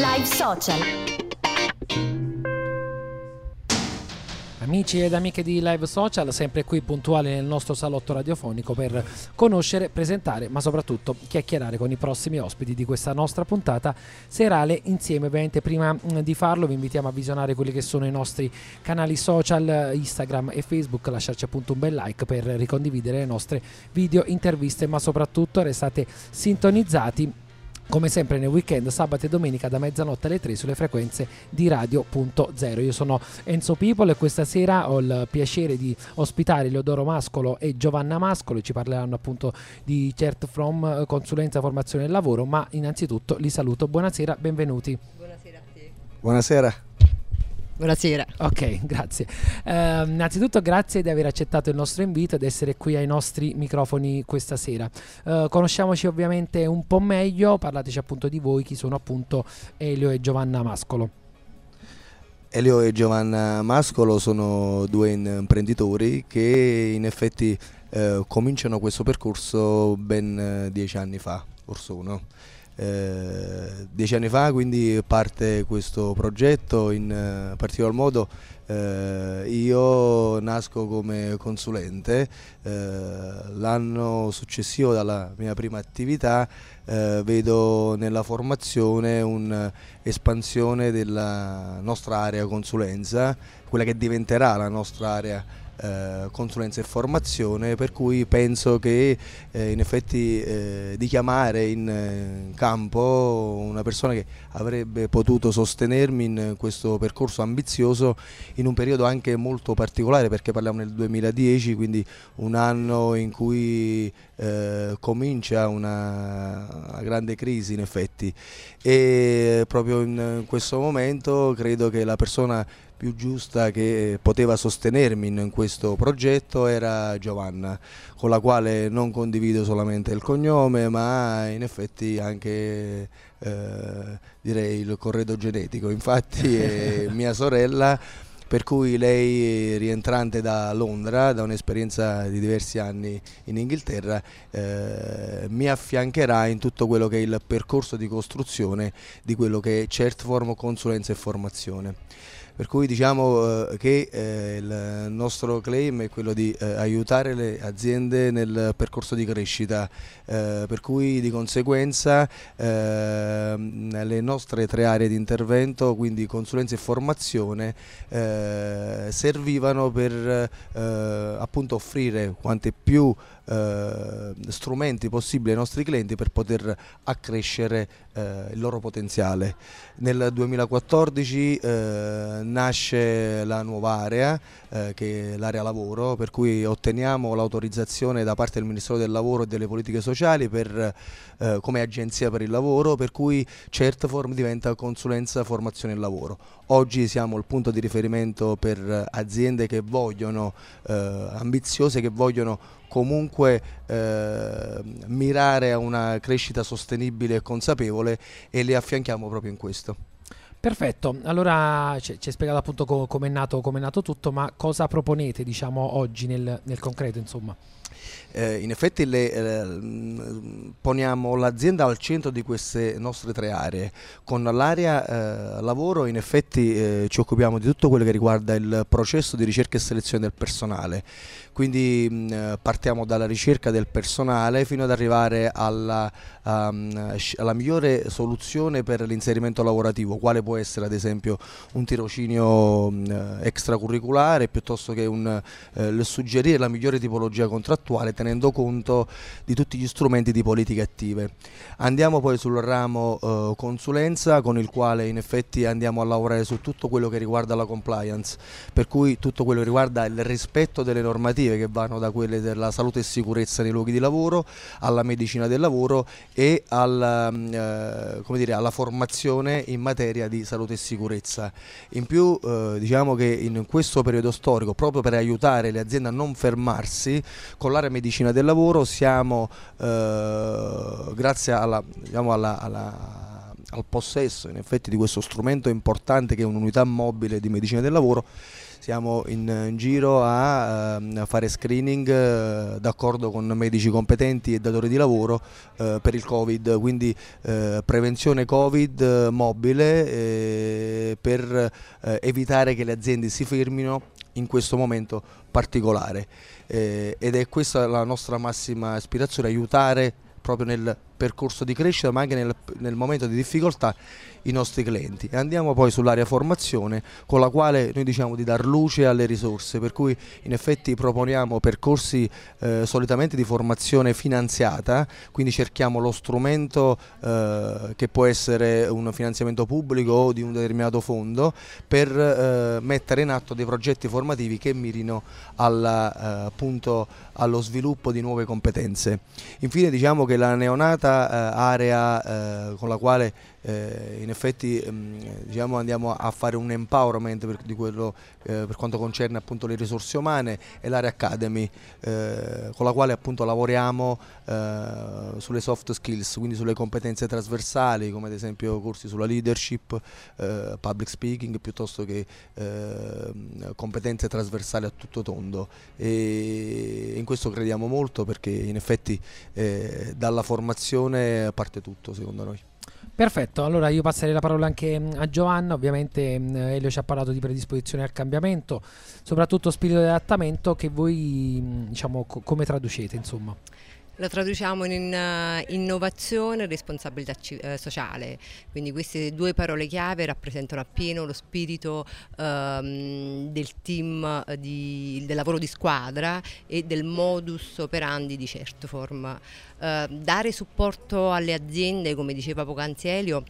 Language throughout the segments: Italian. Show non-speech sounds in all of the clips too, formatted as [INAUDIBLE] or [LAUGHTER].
Live Social. Amici ed amiche di Live Social, sempre qui puntuali nel nostro salotto radiofonico per conoscere, presentare, ma soprattutto chiacchierare con i prossimi ospiti di questa nostra puntata serale insieme. Ovviamente prima mm, di farlo vi invitiamo a visionare quelli che sono i nostri canali social, Instagram e Facebook, lasciarci appunto un bel like per ricondividere le nostre video, interviste, ma soprattutto restate sintonizzati come sempre nel weekend, sabato e domenica da mezzanotte alle 3 sulle frequenze di Radio.0. Io sono Enzo People e questa sera ho il piacere di ospitare Leodoro Mascolo e Giovanna Mascolo, ci parleranno appunto di Cert From eh, Consulenza Formazione e Lavoro, ma innanzitutto li saluto. Buonasera, benvenuti. Buonasera a te. Buonasera. Buonasera. Ok, grazie. Eh, innanzitutto grazie di aver accettato il nostro invito ed essere qui ai nostri microfoni questa sera. Eh, conosciamoci ovviamente un po' meglio, parlateci appunto di voi, chi sono appunto Elio e Giovanna Mascolo. Elio e Giovanna Mascolo sono due imprenditori che in effetti eh, cominciano questo percorso ben eh, dieci anni fa, forse uno. Eh, dieci anni fa quindi parte questo progetto in eh, particolar modo eh, io nasco come consulente eh, l'anno successivo dalla mia prima attività eh, vedo nella formazione un'espansione della nostra area consulenza quella che diventerà la nostra area eh, consulenza e formazione per cui penso che eh, in effetti eh, di chiamare in, eh, campo una persona che avrebbe potuto sostenermi in questo percorso ambizioso in un periodo anche molto particolare perché parliamo nel 2010 quindi un anno in cui eh, comincia una, una, grande crisi in effetti. E proprio in questo momento credo che la persona più giusta che poteva sostenermi in questo progetto era Giovanna, con la quale non condivido solamente il cognome, ma in effetti anche eh, direi il corredo genetico. Infatti è [LAUGHS] mia sorella per cui lei rientrante da Londra, da un'esperienza di diversi anni in Inghilterra, eh, mi affiancherà in tutto quello che è il percorso di costruzione di quello che è Certform Consulenza e Formazione. Per cui diciamo eh, che eh, il nostro claim è quello di eh, aiutare le aziende nel percorso di crescita, per cui di conseguenza ehm, le nostre tre aree di intervento, quindi consulenza e formazione, servivano per appunto offrire quante più strumenti possibili ai nostri clienti per poter accrescere il loro potenziale. Nel 2014 eh, nasce la nuova area eh, che è l'area lavoro per cui otteniamo l'autorizzazione da parte del Ministero del Lavoro e delle Politiche Sociali per, eh, come agenzia per il lavoro per cui Certform diventa consulenza formazione e lavoro. Oggi siamo il punto di riferimento per aziende che vogliono, eh, ambiziose, che vogliono comunque eh, mirare a una crescita sostenibile e consapevole e le affianchiamo proprio in questo. Perfetto, allora ci hai spiegato appunto come è nato, nato, tutto, ma cosa proponete diciamo oggi nel, nel concreto insomma? Eh, in effetti le, eh, poniamo l'azienda al centro di queste nostre tre aree. Con l'area eh, lavoro in effetti eh, ci occupiamo di tutto quello che riguarda il processo di ricerca e selezione del personale. Quindi mh, eh, partiamo dalla ricerca del personale fino ad arrivare alla, um, alla migliore soluzione per l'inserimento lavorativo, quale può essere ad esempio un tirocinio mh, extracurriculare piuttosto che un, eh, suggerire la migliore tipologia contrattuale tenendo conto di tutti gli strumenti di politiche attive. Andiamo poi sul ramo eh, consulenza con il quale in effetti andiamo a lavorare su tutto quello che riguarda la compliance, per cui tutto quello che riguarda il rispetto delle normative che vanno da quelle della salute e sicurezza nei luoghi di lavoro alla medicina del lavoro e alla, eh, dire, alla formazione in materia di salute e sicurezza. In più eh, diciamo che in questo periodo storico, proprio per aiutare le aziende a non fermarsi, con l'area medicina medicina del lavoro siamo, eh, grazie alla, diciamo alla, alla, al possesso in effetti di questo strumento importante che è un'unità mobile di medicina del lavoro, siamo in, in giro a, a, fare screening eh, d'accordo con medici competenti e datori di lavoro eh, per il Covid, quindi eh, prevenzione Covid mobile per evitare che le aziende si fermino in questo momento particolare. Ed è questa la nostra massima aspirazione, aiutare proprio nel percorso di crescita ma anche nel, nel momento di difficoltà i nostri clienti. E andiamo poi sull'area formazione con la quale noi diciamo di dar luce alle risorse per cui in effetti proponiamo percorsi eh, solitamente di formazione finanziata quindi cerchiamo lo strumento eh, che può essere un finanziamento pubblico o di un determinato fondo per eh, mettere in atto dei progetti formativi che mirino alla, eh, appunto allo sviluppo di nuove competenze. Infine diciamo che la neonata questa eh, area eh, con la quale eh, in effetti ehm, diciamo andiamo a fare un empowerment per, quello, eh, per quanto concerne appunto le risorse umane e l'area Academy eh, con la quale appunto lavoriamo eh, sulle soft skills, quindi sulle competenze trasversali come ad esempio corsi sulla leadership, eh, public speaking piuttosto che ehm, competenze trasversali a tutto tondo e in questo crediamo molto perché in effetti eh, dalla formazione parte tutto secondo noi. Perfetto, allora io passerei la parola anche mm, a Giovanna, ovviamente mm, Elio ci ha parlato di predisposizione al cambiamento, soprattutto spirito di adattamento che voi mm, diciamo co- come traducete insomma? Lo traduciamo in uh, innovazione e responsabilità uh, sociale, quindi queste due parole chiave rappresentano appieno lo spirito uh, del team di, del lavoro di squadra e del modus operandi di Certoform. dare supporto alle aziende, come diceva poc'anzi Elio,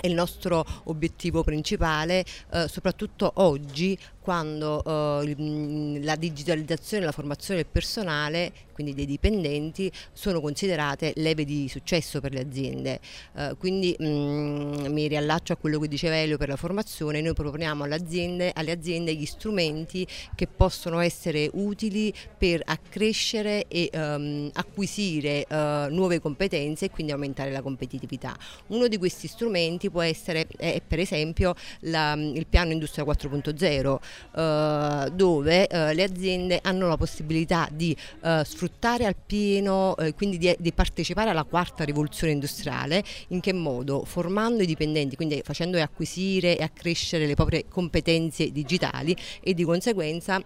è il nostro obiettivo principale, eh, soprattutto oggi quando eh, la digitalizzazione e la formazione del personale, quindi dei dipendenti, sono considerate leve di successo per le aziende. Eh, quindi mh, mm, mi riallaccio a quello che diceva Elio per la formazione, noi proponiamo alle aziende, alle aziende gli strumenti che possono essere utili per accrescere e ehm, acquisire eh, nuove competenze e quindi aumentare la competitività. Uno di questi strumenti può essere per esempio la, il piano Industria 4.0 eh, dove eh, le aziende hanno la possibilità di eh, sfruttare al pieno, eh, quindi di, di, partecipare alla quarta rivoluzione industriale, in che modo? Formando i dipendenti, quindi facendo acquisire e accrescere le proprie competenze digitali e di conseguenza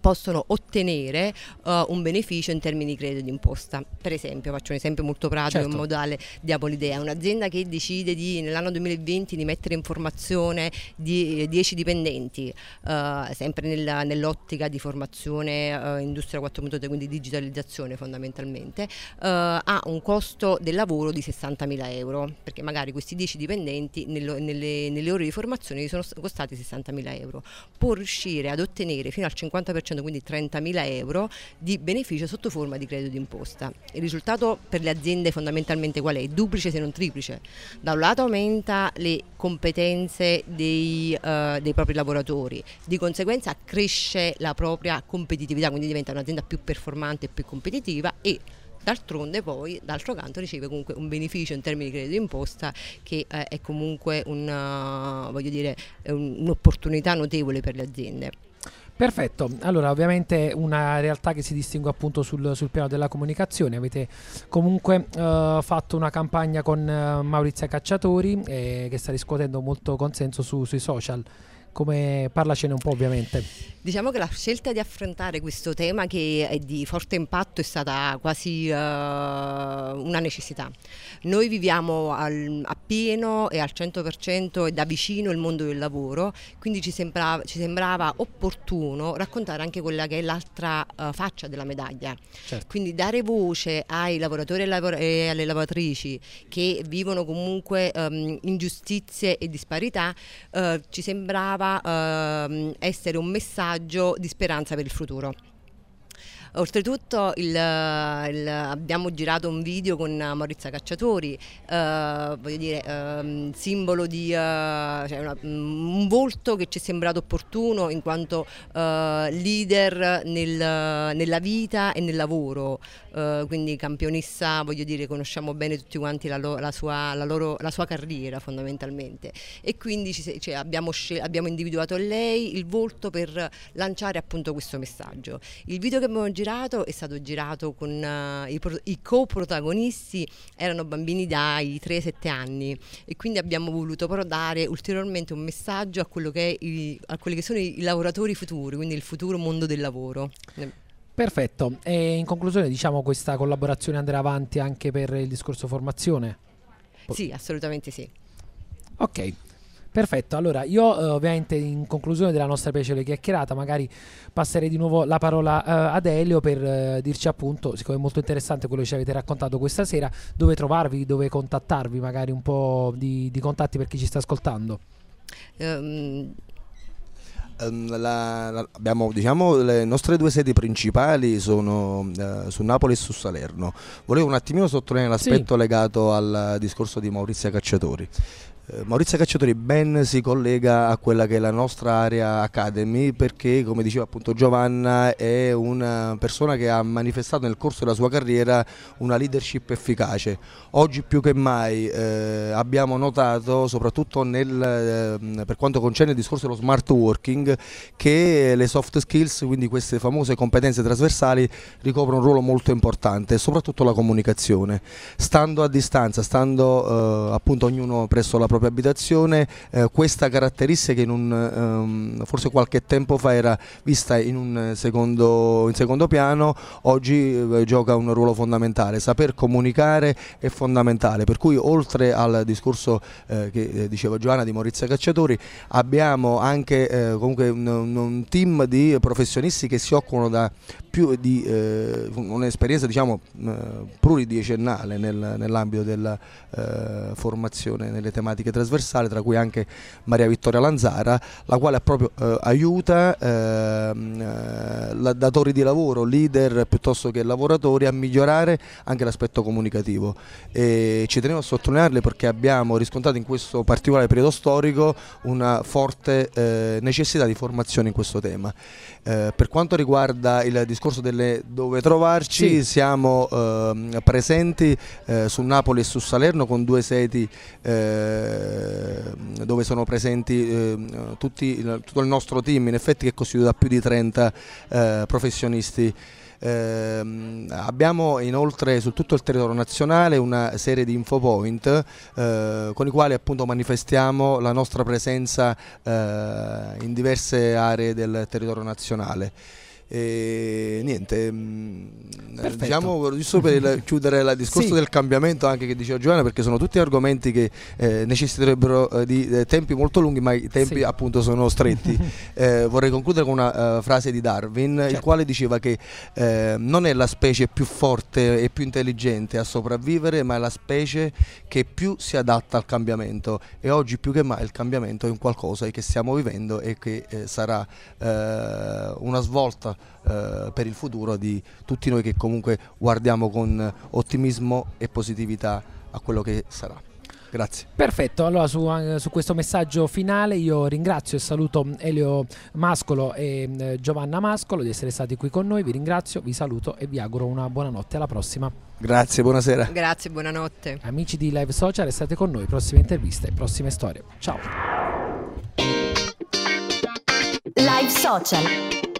possono ottenere uh, un beneficio in termini di credito d'imposta. Per esempio, faccio un esempio molto pratico certo. in modo tale diamo l'idea, un'azienda che decide di, nell'anno 2020 di mettere in formazione di, 10 dipendenti, uh, sempre nella, nell'ottica di formazione uh, industria 4.0, quindi digitalizzazione fondamentalmente, ha un costo del lavoro di 60.000 euro, perché magari questi 10 dipendenti nello, nelle, nelle ore di formazione sono costati 60.000 euro. Può riuscire ad ottenere fino al 50% 30%, quindi 30.000 euro di beneficio sotto forma di credito d'imposta. Il risultato per le aziende fondamentalmente qual è? Duplice se non triplice. Da un lato aumenta le competenze dei, uh, dei propri lavoratori, di conseguenza cresce la propria competitività, quindi diventa un'azienda più performante e più competitiva e d'altronde poi d'altro canto riceve comunque un beneficio in termini di credito d'imposta che eh, è comunque una, dire, un'opportunità notevole per le aziende. Perfetto, allora ovviamente una realtà che si distingue appunto sul, sul piano della comunicazione, avete comunque uh, fatto una campagna con uh, Maurizia Cacciatori eh, che sta riscuotendo molto consenso su, sui social. Come parlacene un po' ovviamente. Diciamo che la scelta di affrontare questo tema che è di forte impatto è stata quasi uh, una necessità. Noi viviamo al, a pieno e al 100% e da vicino il mondo del lavoro, quindi ci sembrava, ci sembrava opportuno raccontare anche quella che è l'altra uh, faccia della medaglia. Certo. Quindi dare voce ai lavoratori e alle lavoratrici che vivono comunque um, ingiustizie e disparità uh, ci sembrava uh, essere un messaggio di speranza per il futuro. Oltretutto il, il, abbiamo girato un video con Maurizia Cacciatori, eh, voglio dire, eh, simbolo di cioè una, un volto che ci è sembrato opportuno in quanto leader nel, nella vita e nel lavoro, quindi campionessa, voglio dire, conosciamo bene tutti quanti la, la, sua, la, loro, la sua carriera fondamentalmente e quindi ci, cioè, abbiamo, abbiamo individuato lei il volto per lanciare appunto questo messaggio. Il video che abbiamo girato è stato girato con uh, i, i coprotagonisti, erano bambini dai 3-7 anni e quindi abbiamo voluto però dare ulteriormente un messaggio a, che i, a quelli che sono i, i lavoratori futuri, quindi il futuro mondo del lavoro. Perfetto, e in conclusione diciamo questa collaborazione andrà avanti anche per il discorso formazione? Sì, assolutamente sì. Ok, Perfetto, allora io eh, ovviamente in conclusione della nostra piacevole chiacchierata magari passerei di nuovo la parola eh, ad Elio per eh, dirci appunto, siccome è molto interessante quello che ci avete raccontato questa sera, dove trovarvi, dove contattarvi, magari un po' di, di contatti per chi ci sta ascoltando. Um, la, la, abbiamo, diciamo, le nostre due sedi principali sono uh, su Napoli e su Salerno. Volevo un attimino sottolineare l'aspetto sì. legato al discorso di Maurizia Cacciatori. Eh, Maurizio Cacciatori ben si collega a quella che è la nostra area Academy perché come diceva appunto Giovanna è una persona che ha manifestato nel corso della sua carriera una leadership efficace. Oggi più che mai eh, abbiamo notato soprattutto nel, eh, per quanto concerne il discorso dello smart working che le soft skills, quindi queste famose competenze trasversali ricoprono un ruolo molto importante, soprattutto la comunicazione. Stando a distanza, stando eh, appunto ognuno presso la propria abitazione, eh, questa caratteristica in un, ehm, forse qualche tempo fa era vista in un secondo, in secondo piano, oggi eh, gioca un ruolo fondamentale, saper comunicare è fondamentale, per cui oltre al discorso eh, che eh, diceva Giovanna di Maurizio Cacciatori abbiamo anche eh, comunque un, un, team di professionisti che si occupano da più di eh, un'esperienza diciamo pluridecennale nel, nell'ambito della formazione nelle tematiche trasversali, tra cui anche Maria Vittoria Lanzara, la quale proprio eh, aiuta ehm, eh, datori di lavoro, leader piuttosto che lavoratori a migliorare anche l'aspetto comunicativo. E ci tenevo a sottolinearle perché abbiamo riscontrato in questo particolare periodo storico una forte eh, necessità di formazione in questo tema. Eh, per quanto riguarda il discorso delle dove trovarci, sì. siamo eh, presenti eh, su Napoli e su Salerno con due sedi eh, dove sono presenti eh, tutti, tutto il nostro team, in effetti che è costituito da più di 30 eh, professionisti. Eh, abbiamo inoltre su tutto il territorio nazionale una serie di infopoint eh, con i quali appunto manifestiamo la nostra presenza eh, in diverse aree del territorio nazionale. E niente, mm, diciamo giusto per [LAUGHS] chiudere il discorso sì. del cambiamento anche che diceva Giovanna, perché sono tutti argomenti che eh, necessiterebbero eh, di eh, tempi molto lunghi, ma i tempi sì. appunto sono stretti. [LAUGHS] Eh, vorrei concludere con una uh, frase di Darwin, certo. il quale diceva che eh, non è la specie più forte e più intelligente a sopravvivere, ma è la specie che più si adatta al cambiamento. E oggi più che mai il cambiamento è un qualcosa che stiamo vivendo e che sarà una svolta eh, per il futuro di tutti noi che comunque guardiamo con ottimismo e positività a quello che sarà. Grazie. Perfetto, allora su, su, questo messaggio finale io ringrazio e saluto Elio Mascolo e eh, Giovanna Mascolo di essere stati qui con noi, vi ringrazio, vi saluto e vi auguro una buona notte, alla prossima. Grazie, buonasera. Grazie, buonanotte. Amici di Live Social, restate con noi, prossime interviste, prossime storie. Ciao. Live Social.